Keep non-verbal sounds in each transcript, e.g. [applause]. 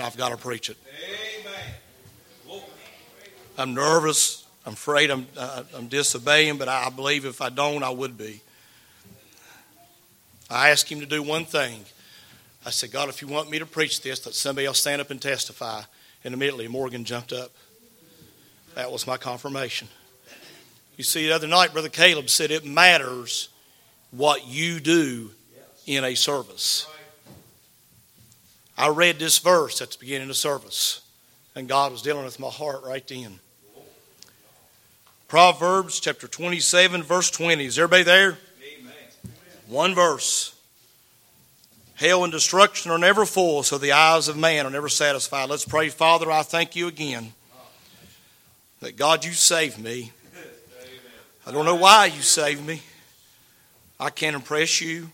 I've got to preach it. I'm nervous. I'm afraid I'm, uh, I'm disobeying, but I believe if I don't, I would be. I asked him to do one thing. I said, God, if you want me to preach this, let somebody else stand up and testify. And immediately Morgan jumped up. That was my confirmation. You see, the other night, Brother Caleb said it matters what you do in a service. I read this verse at the beginning of service, and God was dealing with my heart right then. Proverbs chapter 27, verse 20. Is everybody there? Amen. One verse. Hell and destruction are never full, so the eyes of man are never satisfied. Let's pray, Father, I thank you again that God, you saved me. [laughs] I don't know why you saved me. I can't impress you.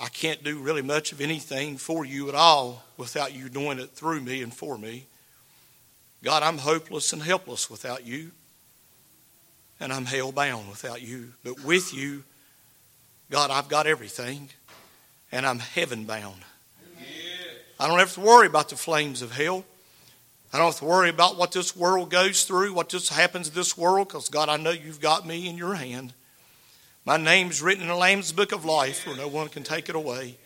I can't do really much of anything for you at all without you doing it through me and for me. God, I'm hopeless and helpless without you, and I'm hell bound without you. But with you, God, I've got everything, and I'm heaven bound. I don't have to worry about the flames of hell. I don't have to worry about what this world goes through, what just happens in this world, because God, I know you've got me in your hand. My name's written in the Lamb's book of life where no one can take it away.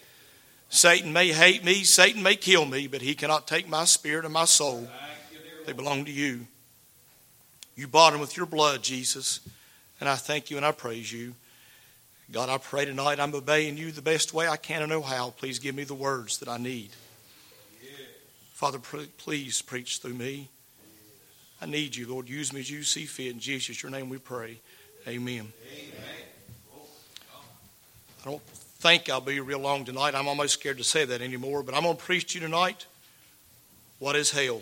Satan may hate me, Satan may kill me, but he cannot take my spirit and my soul. They belong to you. You bought them with your blood, Jesus. And I thank you and I praise you. God, I pray tonight I'm obeying you the best way I can and know how. Please give me the words that I need. Father, please preach through me. I need you, Lord. Use me as you see fit. In Jesus, your name we pray. Amen. Amen. I don't think I'll be real long tonight. I'm almost scared to say that anymore, but I'm going to preach to you tonight what is hell?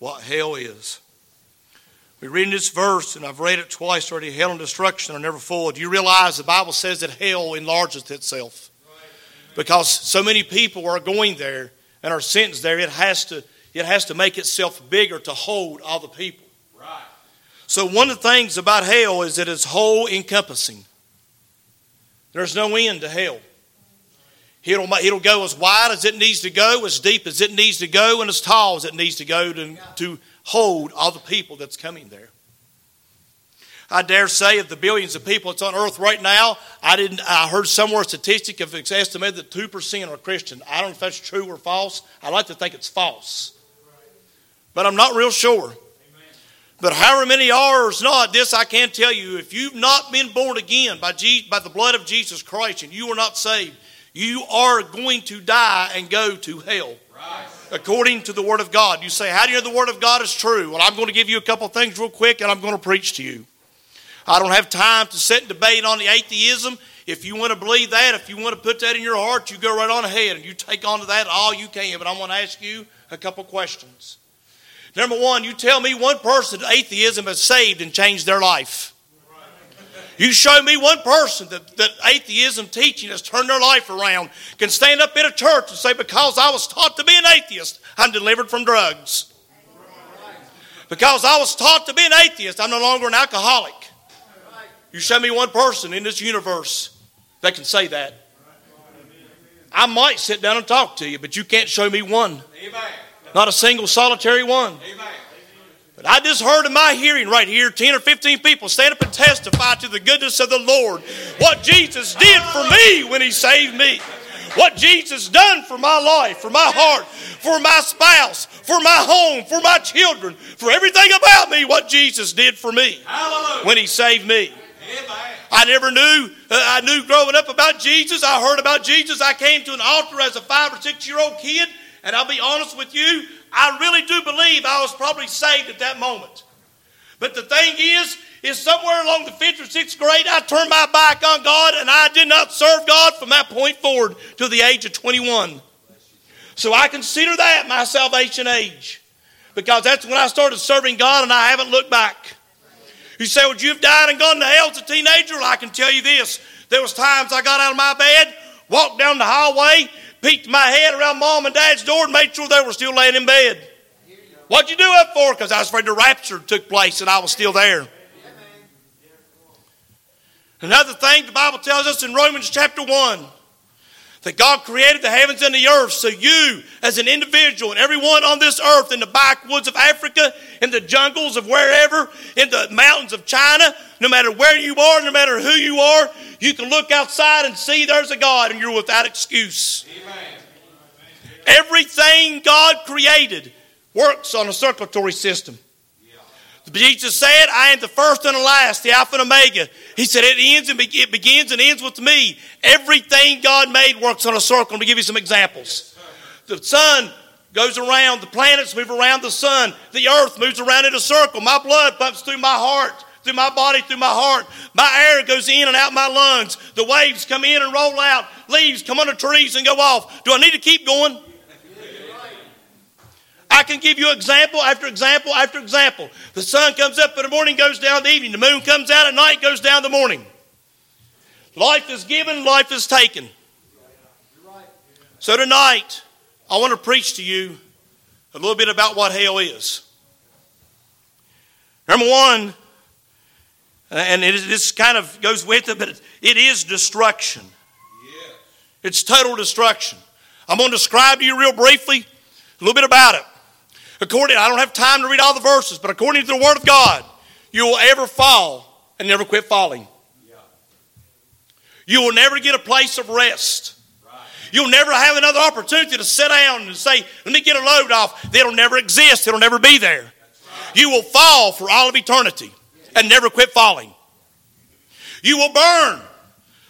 What hell is. We read in this verse, and I've read it twice already hell and destruction are never full. Do you realize the Bible says that hell enlarges itself? Because so many people are going there and are sentenced there, it has to, it has to make itself bigger to hold all the people. Right. So, one of the things about hell is that it's whole encompassing. There's no end to hell. It'll, it'll go as wide as it needs to go, as deep as it needs to go, and as tall as it needs to go to, to hold all the people that's coming there. I dare say of the billions of people that's on earth right now, I didn't I heard somewhere a statistic of it's estimated that two percent are Christian. I don't know if that's true or false. I like to think it's false. But I'm not real sure. But however many are or not, this I can tell you if you've not been born again by, Jesus, by the blood of Jesus Christ and you are not saved, you are going to die and go to hell. Right. According to the Word of God. You say, How do you know the Word of God is true? Well, I'm going to give you a couple things real quick and I'm going to preach to you. I don't have time to sit and debate on the atheism. If you want to believe that, if you want to put that in your heart, you go right on ahead and you take on to that all you can. But I want to ask you a couple questions. Number one, you tell me one person that atheism has saved and changed their life. You show me one person that, that atheism teaching has turned their life around, can stand up in a church and say, Because I was taught to be an atheist, I'm delivered from drugs. Because I was taught to be an atheist, I'm no longer an alcoholic. You show me one person in this universe that can say that. I might sit down and talk to you, but you can't show me one. Amen. Not a single solitary one. But I just heard in my hearing right here 10 or 15 people stand up and testify to the goodness of the Lord. What Jesus did for me when He saved me. What Jesus done for my life, for my heart, for my spouse, for my home, for my children, for everything about me, what Jesus did for me when He saved me. I never knew, uh, I knew growing up about Jesus. I heard about Jesus. I came to an altar as a five or six year old kid and I'll be honest with you, I really do believe I was probably saved at that moment. But the thing is, is somewhere along the fifth or sixth grade, I turned my back on God and I did not serve God from that point forward to the age of 21. So I consider that my salvation age. Because that's when I started serving God and I haven't looked back. You say, well, you've died and gone to hell as a teenager? Well, I can tell you this. There was times I got out of my bed, walked down the hallway, peeked my head around mom and dad's door and made sure they were still laying in bed. What'd you do that for? Because I was afraid the rapture took place and I was still there. Another thing the Bible tells us in Romans chapter 1 that God created the heavens and the earth so you, as an individual, and everyone on this earth, in the backwoods of Africa, in the jungles of wherever, in the mountains of China, no matter where you are, no matter who you are, you can look outside and see there's a God and you're without excuse. Amen. Everything God created works on a circulatory system. Jesus said, I am the first and the last, the Alpha and Omega. He said, it ends and be- it begins and ends with me. Everything God made works on a circle. Let me give you some examples. The sun goes around, the planets move around the sun, the earth moves around in a circle. My blood pumps through my heart, through my body, through my heart. My air goes in and out my lungs. The waves come in and roll out. Leaves come the trees and go off. Do I need to keep going? I can give you example after example after example. The sun comes up in the morning, goes down in the evening. The moon comes out at night, goes down in the morning. Life is given, life is taken. So tonight, I want to preach to you a little bit about what hell is. Number one, uh, and it is, this kind of goes with it, but it is destruction. It's total destruction. I'm going to describe to you real briefly a little bit about it. According, I don't have time to read all the verses, but according to the Word of God, you will ever fall and never quit falling. You will never get a place of rest. You'll never have another opportunity to sit down and say, let me get a load off. It'll never exist. It'll never be there. You will fall for all of eternity and never quit falling. You will burn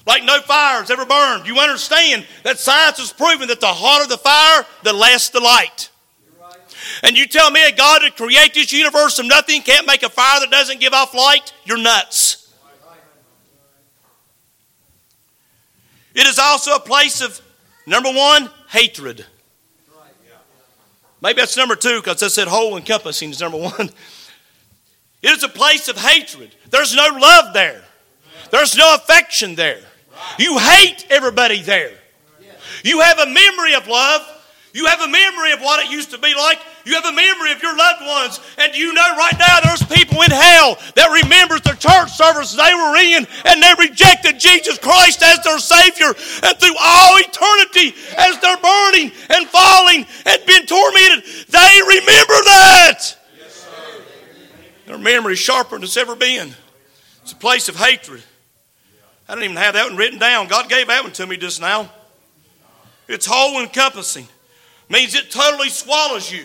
like no fire has ever burned. You understand that science has proven that the hotter the fire, the less the light. And you tell me a God to create this universe from nothing can't make a fire that doesn't give off light? You're nuts. It is also a place of, number one, hatred. Maybe that's number two because I said whole encompassing is number one. [laughs] It is a place of hatred. There's no love there, there's no affection there. You hate everybody there. You have a memory of love, you have a memory of what it used to be like. You have a memory of your loved ones. And you know right now there's people in hell that remembers the church service they were in and they rejected Jesus Christ as their Savior. And through all eternity, as they're burning and falling and being tormented, they remember that. Their memory is sharper than it's ever been. It's a place of hatred. I didn't even have that one written down. God gave that one to me just now. It's whole encompassing means it totally swallows you.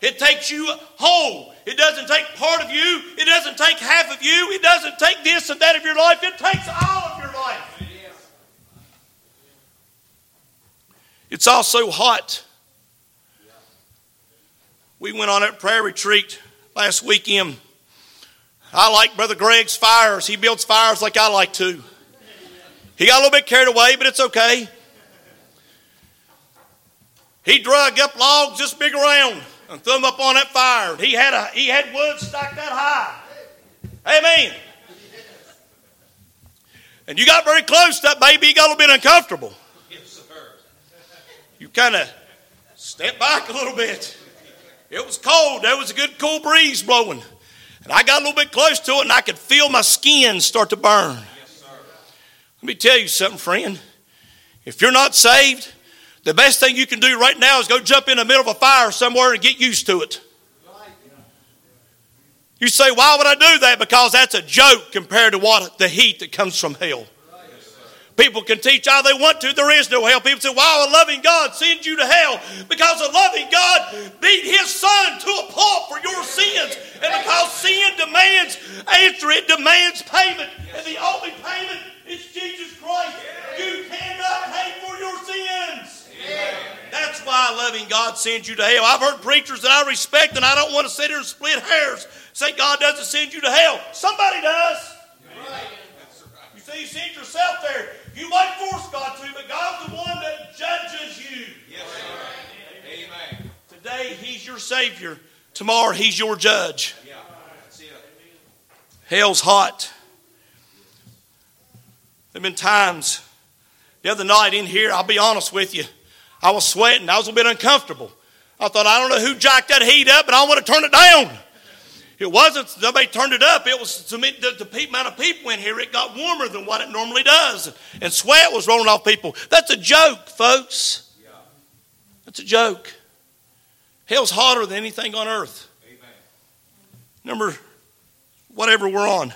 It takes you whole. It doesn't take part of you. It doesn't take half of you. It doesn't take this and that of your life. It takes all of your life. It's also hot. We went on a prayer retreat last weekend. I like Brother Greg's fires. He builds fires like I like to. He got a little bit carried away, but it's okay. He drug up logs this big around and threw them up on that fire. He had a he had wood stacked that high. Amen. And you got very close to that baby, you got a little bit uncomfortable. You kind of stepped back a little bit. It was cold. There was a good cool breeze blowing. And I got a little bit close to it and I could feel my skin start to burn. Let me tell you something, friend. If you're not saved, the best thing you can do right now is go jump in the middle of a fire somewhere and get used to it. You say, why would I do that? Because that's a joke compared to what the heat that comes from hell. People can teach all they want to. There is no hell. People say, why would a loving God send you to hell? Because a loving God beat his son to a pulp for your sins. And because sin demands answer, it demands payment. And the only payment is Jesus Christ. You cannot pay for your sins. That's why loving God sends you to hell. I've heard preachers that I respect, and I don't want to sit here and split hairs. Say God doesn't send you to hell. Somebody does. You see, you send yourself there. You might force God to, but God's the one that judges you. Yes, Amen. Today, He's your Savior. Tomorrow, He's your judge. Yeah. Hell's hot. There have been times the other night in here, I'll be honest with you. I was sweating. I was a bit uncomfortable. I thought, I don't know who jacked that heat up, but I want to turn it down. It wasn't nobody turned it up. It was to the, the amount of people in here. It got warmer than what it normally does, and sweat was rolling off people. That's a joke, folks. That's a joke. Hell's hotter than anything on earth. Amen. Number, whatever we're on.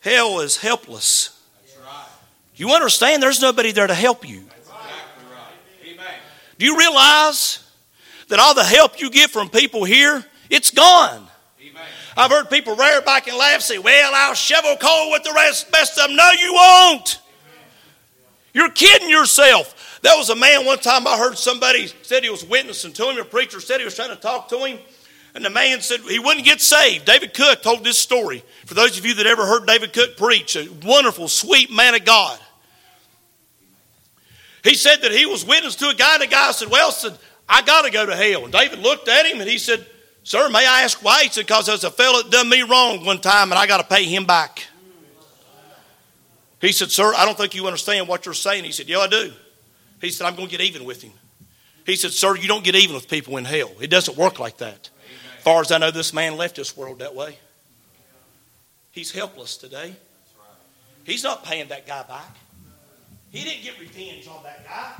Hell is helpless. You understand there's nobody there to help you. Do you realize that all the help you get from people here, it's gone? I've heard people rear back and laugh, say, Well, I'll shovel coal with the rest, best of them. No, you won't. You're kidding yourself. There was a man one time I heard somebody said he was witnessing to him. A preacher said he was trying to talk to him. And the man said he wouldn't get saved. David Cook told this story. For those of you that ever heard David Cook preach, a wonderful, sweet man of God. He said that he was witness to a guy, and the guy said, Well, said, I got to go to hell. And David looked at him and he said, Sir, may I ask why? He said, Because there's a fellow that done me wrong one time and I got to pay him back. He said, Sir, I don't think you understand what you're saying. He said, Yeah, I do. He said, I'm going to get even with him. He said, Sir, you don't get even with people in hell. It doesn't work like that As far as I know, this man left this world that way. He's helpless today. He's not paying that guy back. He didn't get revenge on that guy.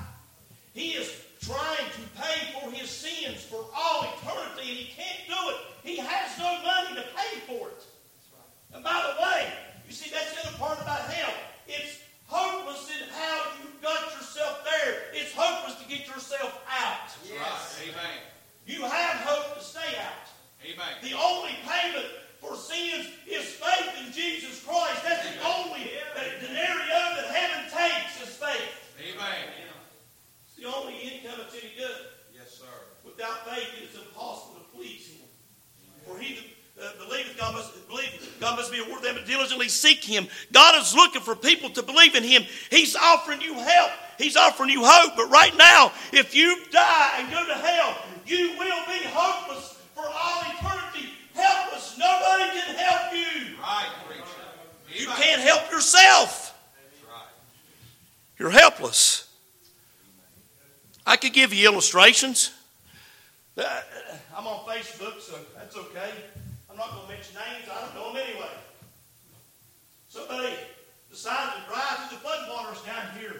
He is trying to pay for his sins for all eternity, and he can't do it. He has no money to pay for it. And by the way, you see, that's the other part about hell. It's hopeless in how you got yourself there. It's hopeless to get yourself out. Yes. Amen. You have hope to stay out. Amen. The only payment for sins is faith in Jesus Christ. That's Amen. the only that denario that heaven takes is faith. Amen. It's the only income that's any good. Yes, sir. Without faith, it is impossible to please Him. For he that uh, believeth, God must believe. God must be a word them to diligently seek Him. God is looking for people to believe in Him. He's offering you help. He's offering you hope. But right now, if you die and go to hell, you will be hopeless for all eternity. Helpless. Nobody can help you. Right, You can't help yourself. You're helpless. I could give you illustrations. Uh, I'm on Facebook, so that's okay. I'm not going to mention names. I don't know them anyway. Somebody decided to drive through the floodwaters down here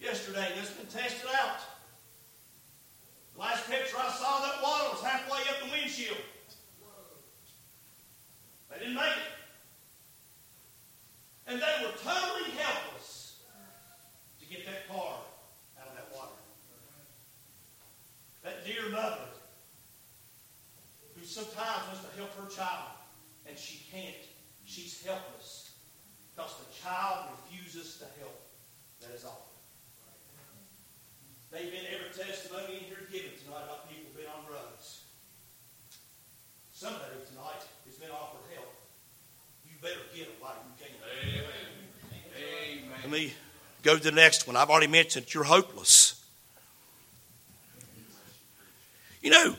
yesterday. It's been tested out. The Last picture I saw, that water was halfway up the windshield. They didn't make it. And they were totally helpless to get that car out of that water. That dear mother who sometimes wants to help her child, and she can't. She's helpless because the child refuses to help. That is all. They've been every testimony in here given tonight about people being on drugs. Somebody tonight has been offered help. You better get it while you can. Amen. Amen. Let me go to the next one. I've already mentioned you're hopeless. You know,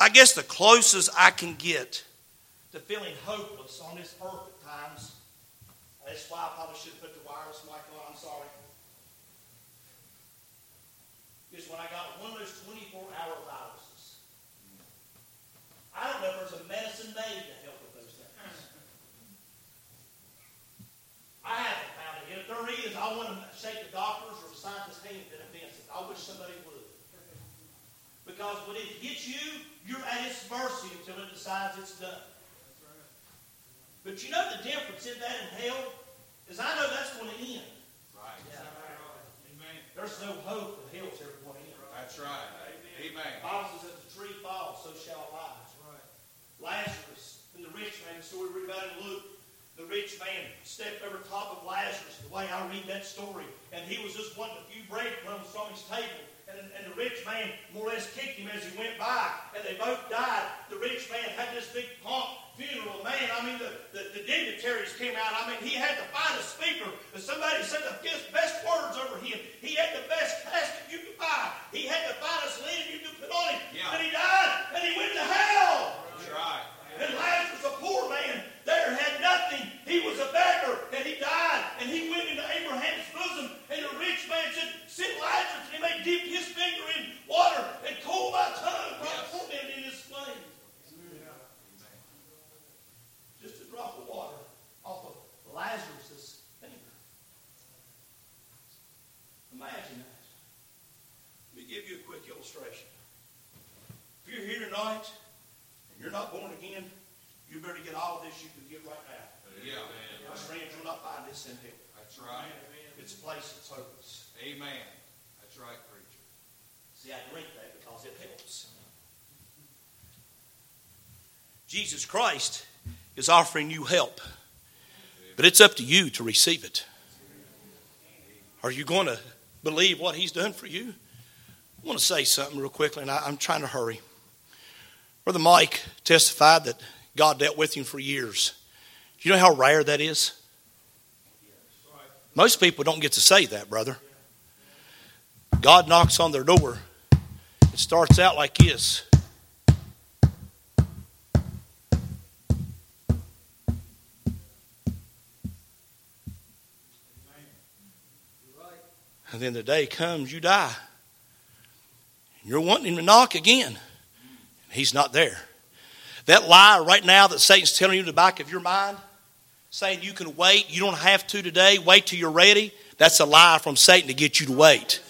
I guess the closest I can get to feeling hopeless on this earth at times, that's why I probably should have put the wireless mic on. I'm sorry is when I got one of those 24 hour viruses. I don't know if there's a medicine made to help with those things. I haven't found it. If there is, I want to shake the doctor's or the scientist's hand that invents it. I wish somebody would. Because when it hits you, you're at its mercy until it decides it's done. But you know the difference in that and hell is I know that's going to end. Right. Yeah. There's no hope that hell's ever that's right. Amen. The Bible says, as the tree falls, so shall it rise. Right. Lazarus and the rich man, the story we read about in Luke, the rich man stepped over top of Lazarus, the way I read that story, and he was just wanting a few breadcrumbs from his table. And, and the rich man more or less kicked him as he went by, and they both died. The rich man had this big pomp funeral. Man, I mean, the, the, the, dignitaries came out. I mean, he had the finest speaker. And somebody said the best words over him. He had the best casket you could buy. He had the finest linen you could put on him. Yeah. But he died, and he went to hell. That's right. And Lazarus, a poor man, there had nothing. He was a beggar and he died and he went into Abraham's bosom and a rich man said, "Sit, Lazarus and he may dip his finger in water and cool my tongue by yes. torment in his flame—just a drop of water off of Lazarus' finger. Imagine that. Let me give you a quick illustration. If you're here tonight and you're not born again, you better get all this you can yeah. My friends, you'll not find this in hell. That's right. It's a place that's hopeless. Amen. That's right, preacher. See, I drink that because it helps. Jesus Christ is offering you help, but it's up to you to receive it. Are you going to believe what He's done for you? I want to say something real quickly, and I, am trying to hurry. Brother Mike testified that God dealt with him for years. You know how rare that is? Most people don't get to say that, brother. God knocks on their door. It starts out like this. And then the day comes, you die. You're wanting him to knock again. He's not there. That lie right now that Satan's telling you in the back of your mind, saying you can wait, you don't have to today, wait till you're ready, that's a lie from Satan to get you to wait.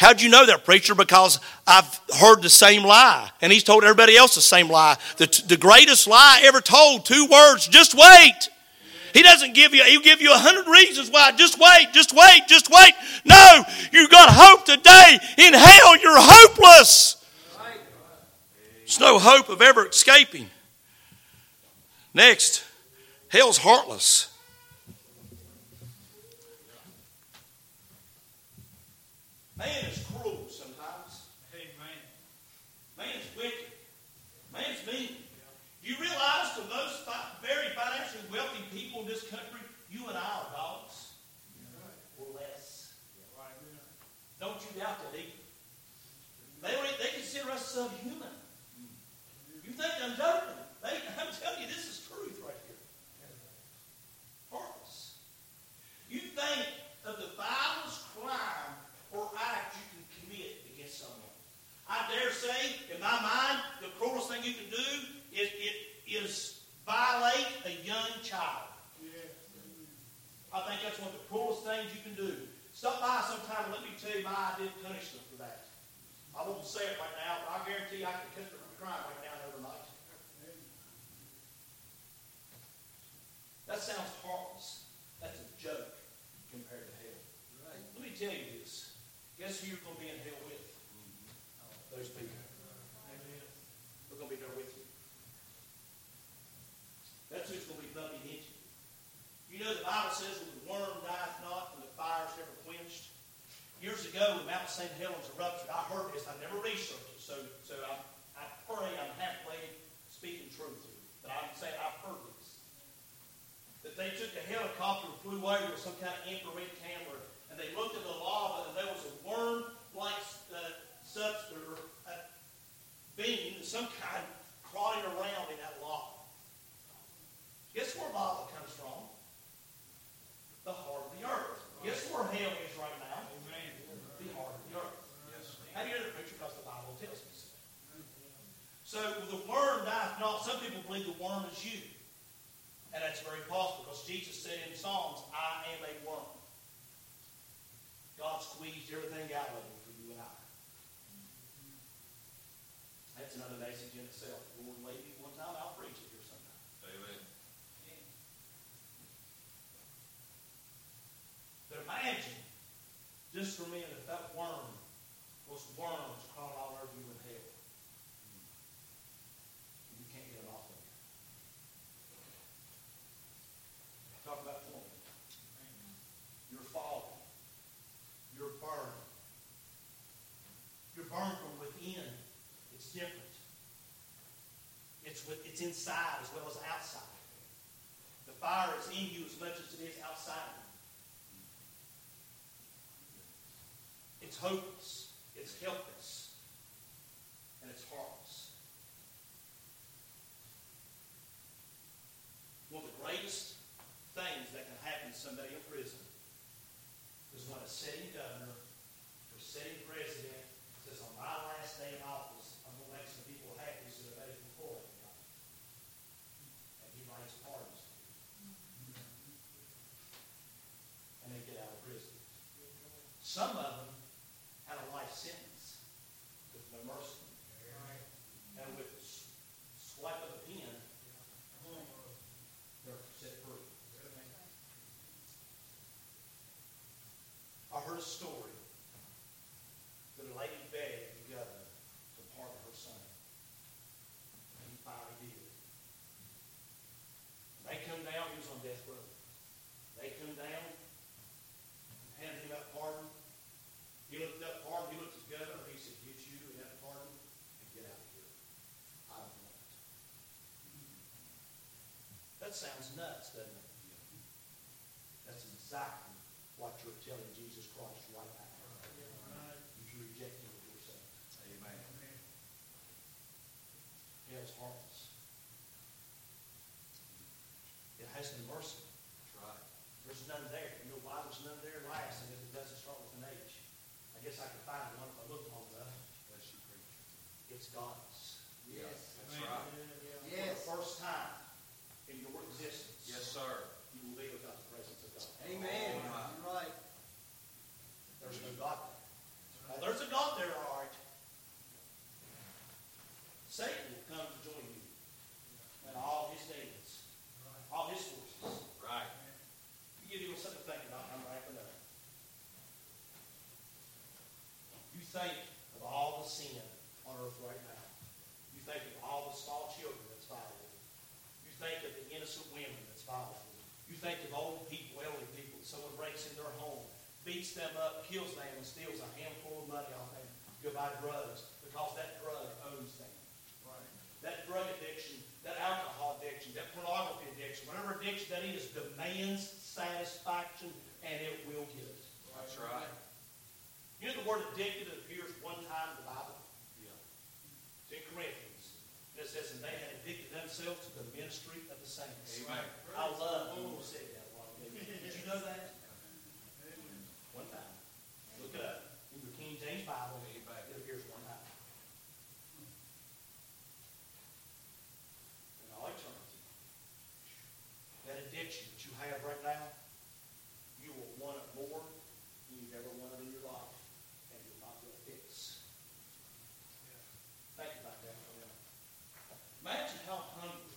How'd you know that, preacher? Because I've heard the same lie, and he's told everybody else the same lie. The, the greatest lie ever told, two words, just wait. He doesn't give you, he'll give you a hundred reasons why. Just wait, just wait, just wait. No, you've got hope today. In hell, you're hopeless. There's no hope of ever escaping. Next, hell's heartless. Man is cruel sometimes. Amen. Man's wicked. Man's mean. You realize to most very financially wealthy people in this country, you and I are dogs. Or less. Don't you doubt that either. They, they consider us subhuman. You think I'm joking? They, I'm telling you, this is truth right here. Heartless. You think of the vilest crime or act you can commit against someone. I in my mind, the cruelest thing you can do is, it, is violate a young child. I think that's one of the cruelest things you can do. Stop by sometime and let me tell you my idea of punishment for that. I won't say it right now, but I guarantee I can catch them from crying right now overnight. That sounds heartless. That's a joke compared to hell. Let me tell you this. Guess who you're going to be in hell with? Those people. We're going to be there with you. That's who's going to be bumping into you. You know the Bible says that the worm dieth not and the fire is never quenched. Years ago, when Mount St. Helens erupted, I heard this. I never researched it, so so I, I pray I'm halfway speaking truth here. But I'm saying I've heard this. That they took a helicopter and flew over with some kind of infrared camera, and they looked at the lava, and there was a worm-like uh, substance or a being, some kind, crawling around in that lava. Guess where lava comes from? The heart of the earth. Guess where hell is right now? The heart of the earth. How do you know that picture? Because the Bible tells me so. So the worm dieth not. Some people believe the worm is you. And that's very possible because Jesus said in Psalms, I am a worm. God squeezed everything out of him for you and I. That's another message in itself. Lord, maybe one time I'll preach it here sometime. Amen. But imagine, just for a minute, if that worm was worms crawling all over you in hell. And you can't get it off of you. Talk about torment. You're falling. You're burned. You're burned from within. It's different. It's inside as well as outside. The fire is in you as much as it is outside you. It's hopeless. It's helpless. And it's heartless. One of the greatest things that can happen to somebody in prison is when a sitting governor or sitting president says, on my last day in office, I'm going to make some people happy so that they can pull it. And he writes pardons. And they get out of prison. Some of them had a life sentence with no mercy and with That sounds nuts, doesn't it? That's exactly what you're telling Jesus Christ right now. If you reject him of yourself. Amen. Hell's heartless. It has no mercy. That's right. There's none there. You know why there's none there? Last, and if it doesn't start with an H. I guess I could find one if I look long enough. Bless you, preacher. It's God's. Yes. That's right. For the first time in your existence, Yes, sir. you will be without the presence of God. Amen. Oh, my. You're right. There's no God there. Oh, there's a God there, all right. Satan will come to join you and all his demons, all his forces. Right. You give you something to think about. I'm wrapping up. You think of all the sin on earth right now. You think of all the small children that's violated. You think of the innocent women that's violated. You think of old people, elderly people. Someone breaks in their home, beats them up, kills them, and steals a handful of money off them. Go buy drugs because that drug owns them. Right. That drug addiction, that alcohol addiction, that pornography addiction, whatever addiction that is, demands satisfaction, and it will get it. That's right. You know the word addicted appears one time in the Bible? Yeah. It's in Corinthians. And it says, and they had addicted themselves to the ministry of the saints. Amen. I love when you said that one. Did you know that? One time. Look it up. In the King James Bible, Amen. it appears one time. In all eternity. That addiction that you have right now, you will want it more than you've ever wanted in your life. And you'll not get a fix. Think about that for a minute. Imagine how hungry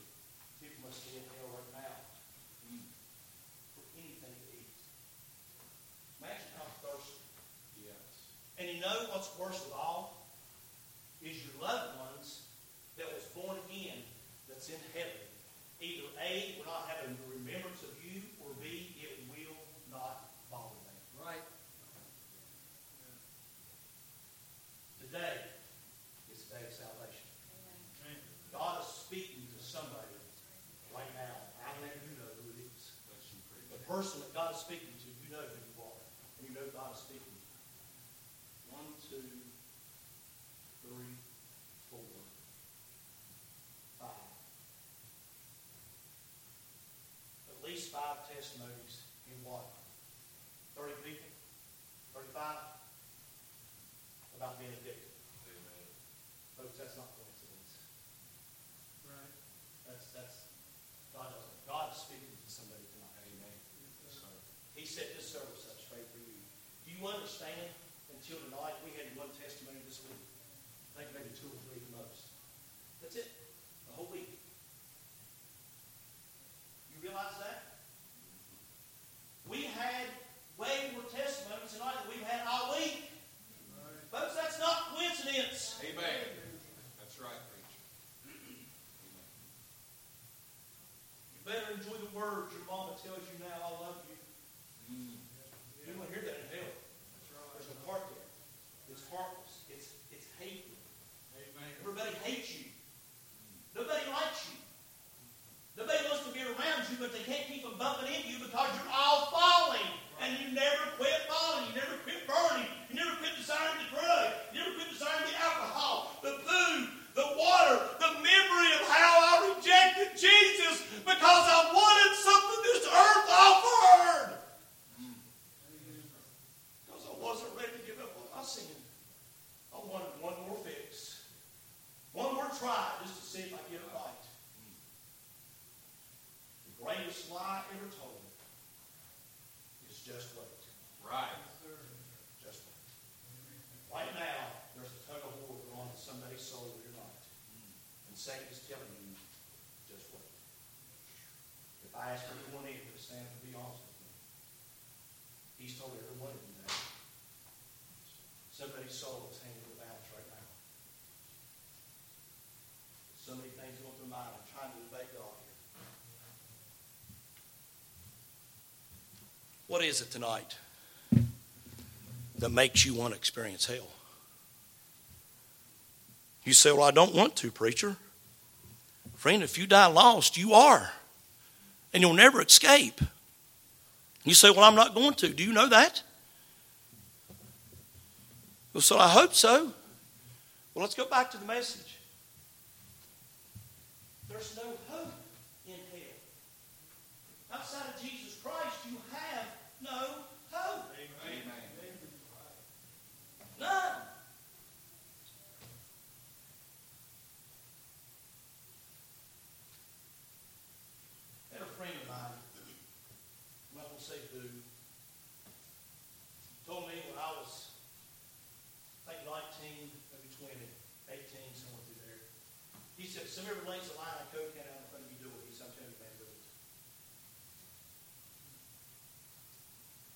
people must be in hell right now for anything to eat. Imagine how thirsty. Yes. And you know what's worst of all? Is your loved ones that was born again that's in heaven. Either A, will not have a remembrance of you, or B, it will not bother them. Right. Today is the day of salvation. God is speaking to somebody right now. I know you know who it is. Bless you, preacher. The person that God is speaking to, you know who you are. And you know God is speaking. One, two, three, four, five. Five testimonies in what? Thirty people? Thirty-five? About being addicted. Amen. Folks, that's not coincidence. Right. That's, that's, God doesn't, God is speaking to somebody tonight. Amen. Yes, sir. He set this service up straight for you. Do you understand? Until tonight, we had one testimony this week. I think maybe two or three at the most. That's it. The whole week. You realize that? We had way more testimonies tonight than we've had all week. Folks, that's not coincidence. Amen. That's right, preacher. Amen. You better enjoy the words your mama tells you now, I love you. Mm. You don't want to hear that in hell. There's no heart there. It's heartless. It's, it's hateful. Everybody hates you. Nobody likes you. Nobody wants to be around you, but they can't keep from bumping into you because you're all falling. And you never quit falling. You never quit burning. You never quit desiring the drug. You never quit desiring the alcohol, the food, the water, the memory of how I rejected Jesus because I wanted something this earth offered. Because I wasn't ready to give up on my sin. I wanted one more fix. One more try just to see if I get it right. The greatest lie ever told is just wait. Right. Just wait. Right now, there's a tug of war going on in somebody's soul tonight. And Satan is telling you, just wait. If I ask everyone in here to stand and be honest with me, he's told every one of you that. Somebody's soul is hanging in the balance right now. So many things going through my mind. I'm trying to obey God here. What is it tonight that makes you want to experience hell? You say, Well, I don't want to, preacher. Friend, if you die lost, you are. and you'll never escape. You say, Well, I'm not going to. Do you know that? Well, so I hope so. Well, let's go back to the message. There's no hope in hell. Outside of Jesus no hope. Amen. None. I had a friend of mine, I'm not going to say who, told me when I was, I think 19, maybe 20, 18, somewhere through there. He said, if somebody ever lays a line of cocaine out in front of you, do it. He said, I'm telling you, man, do it.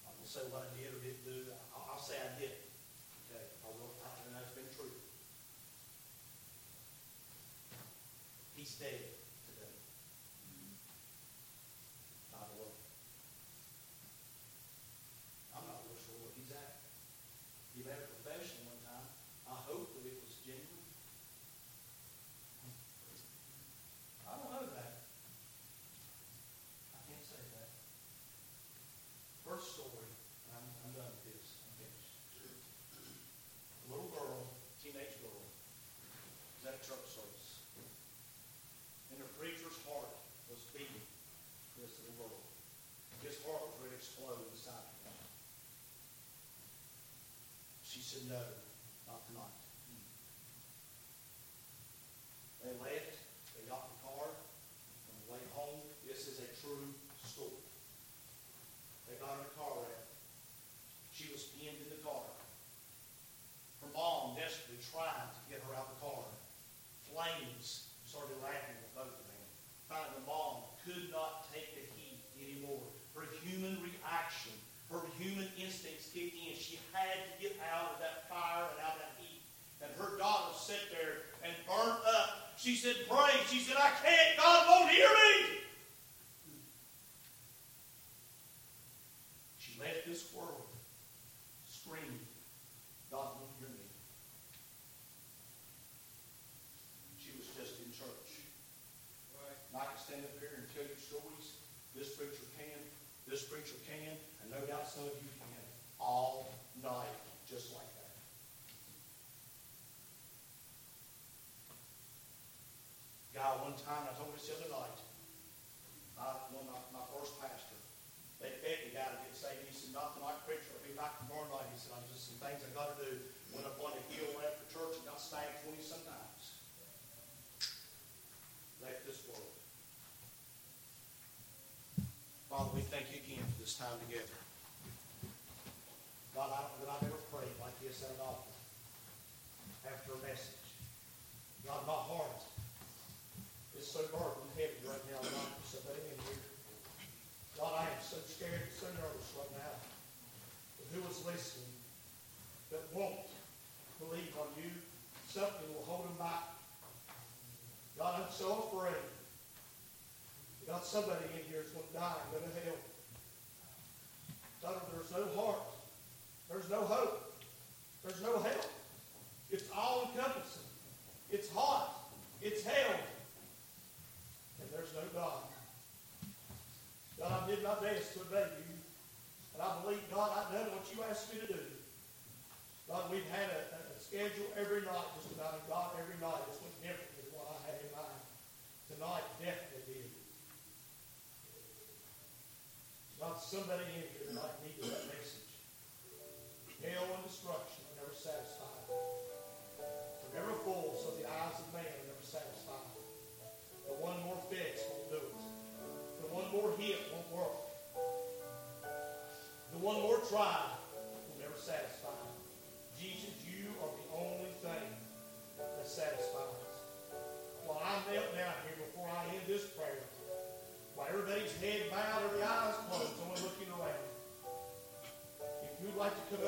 I will say what I did or didn't do. I'll, I'll say I did. Okay, I will, I, and that's been true. He's dead today. By the way. I'm not real sure where he's at. He made a confession one time. I hope that it was genuine. I don't know that. I can't say that. First story, and I'm, I'm done with this. I'm finished. A little girl, teenage girl, was at a church service. And the preacher's heart was beating for this little girl. His heart was ready to explode inside of him. She said, no, not tonight. They left, they got in the car, on the way home, this is a true story. They got in a car wreck. She was pinned in the car. Her mom desperately tried to get her out of the car. Flames started laughing at both of them. Finally, the mom could not take the heat anymore. Her human reaction, her human instincts kicked in. She had to get out of that fire and out of that heat. And her daughter sat there and burnt up. She said, Pray. She said, I can't. God won't hear me. She left this world screaming, God won't hear me. She was just in church. And I can stand up here and tell you stories. This preacher can, this preacher can, and no doubt some of you can, all night, just like that. Guy, one time, I told this the other night, my, one my, my first pastor, they begged the guy to get saved. He said, not tonight, preacher, I'll be back tomorrow night. He said, I've just some things I gotta do. Went up on the hill after church and got stabbed twenty sometimes. Left this world. Father, we thank you this time together. God, I don't know that I've ever prayed like this at an altar after a message. God, my heart is so burdened heavy right now, God, somebody in here. God, I am so scared and so nervous right now. But who is listening that won't believe on you, something will hold them back. God, I'm so afraid. God, somebody in here is going to die and go to hell. God, there's no heart. There's no hope. There's no help. It's all encompassing. It's hot. It's hell. And there's no God. God, I did my best to obey you. And I believe, God, I've done what you asked me to do. God, we've had a, a schedule every night, just about, God, every night it's different than what I had in mind. Tonight definitely God, somebody in here tonight needed that message. Hell and destruction are never satisfied. They're never full, so the eyes of man are never satisfied. The one more fix won't do it. The one more hit won't work. The one more try will never satisfy. Jesus, you are the only thing that satisfies. While I knelt down here before I end this prayer, while everybody's head bowed, like to come up.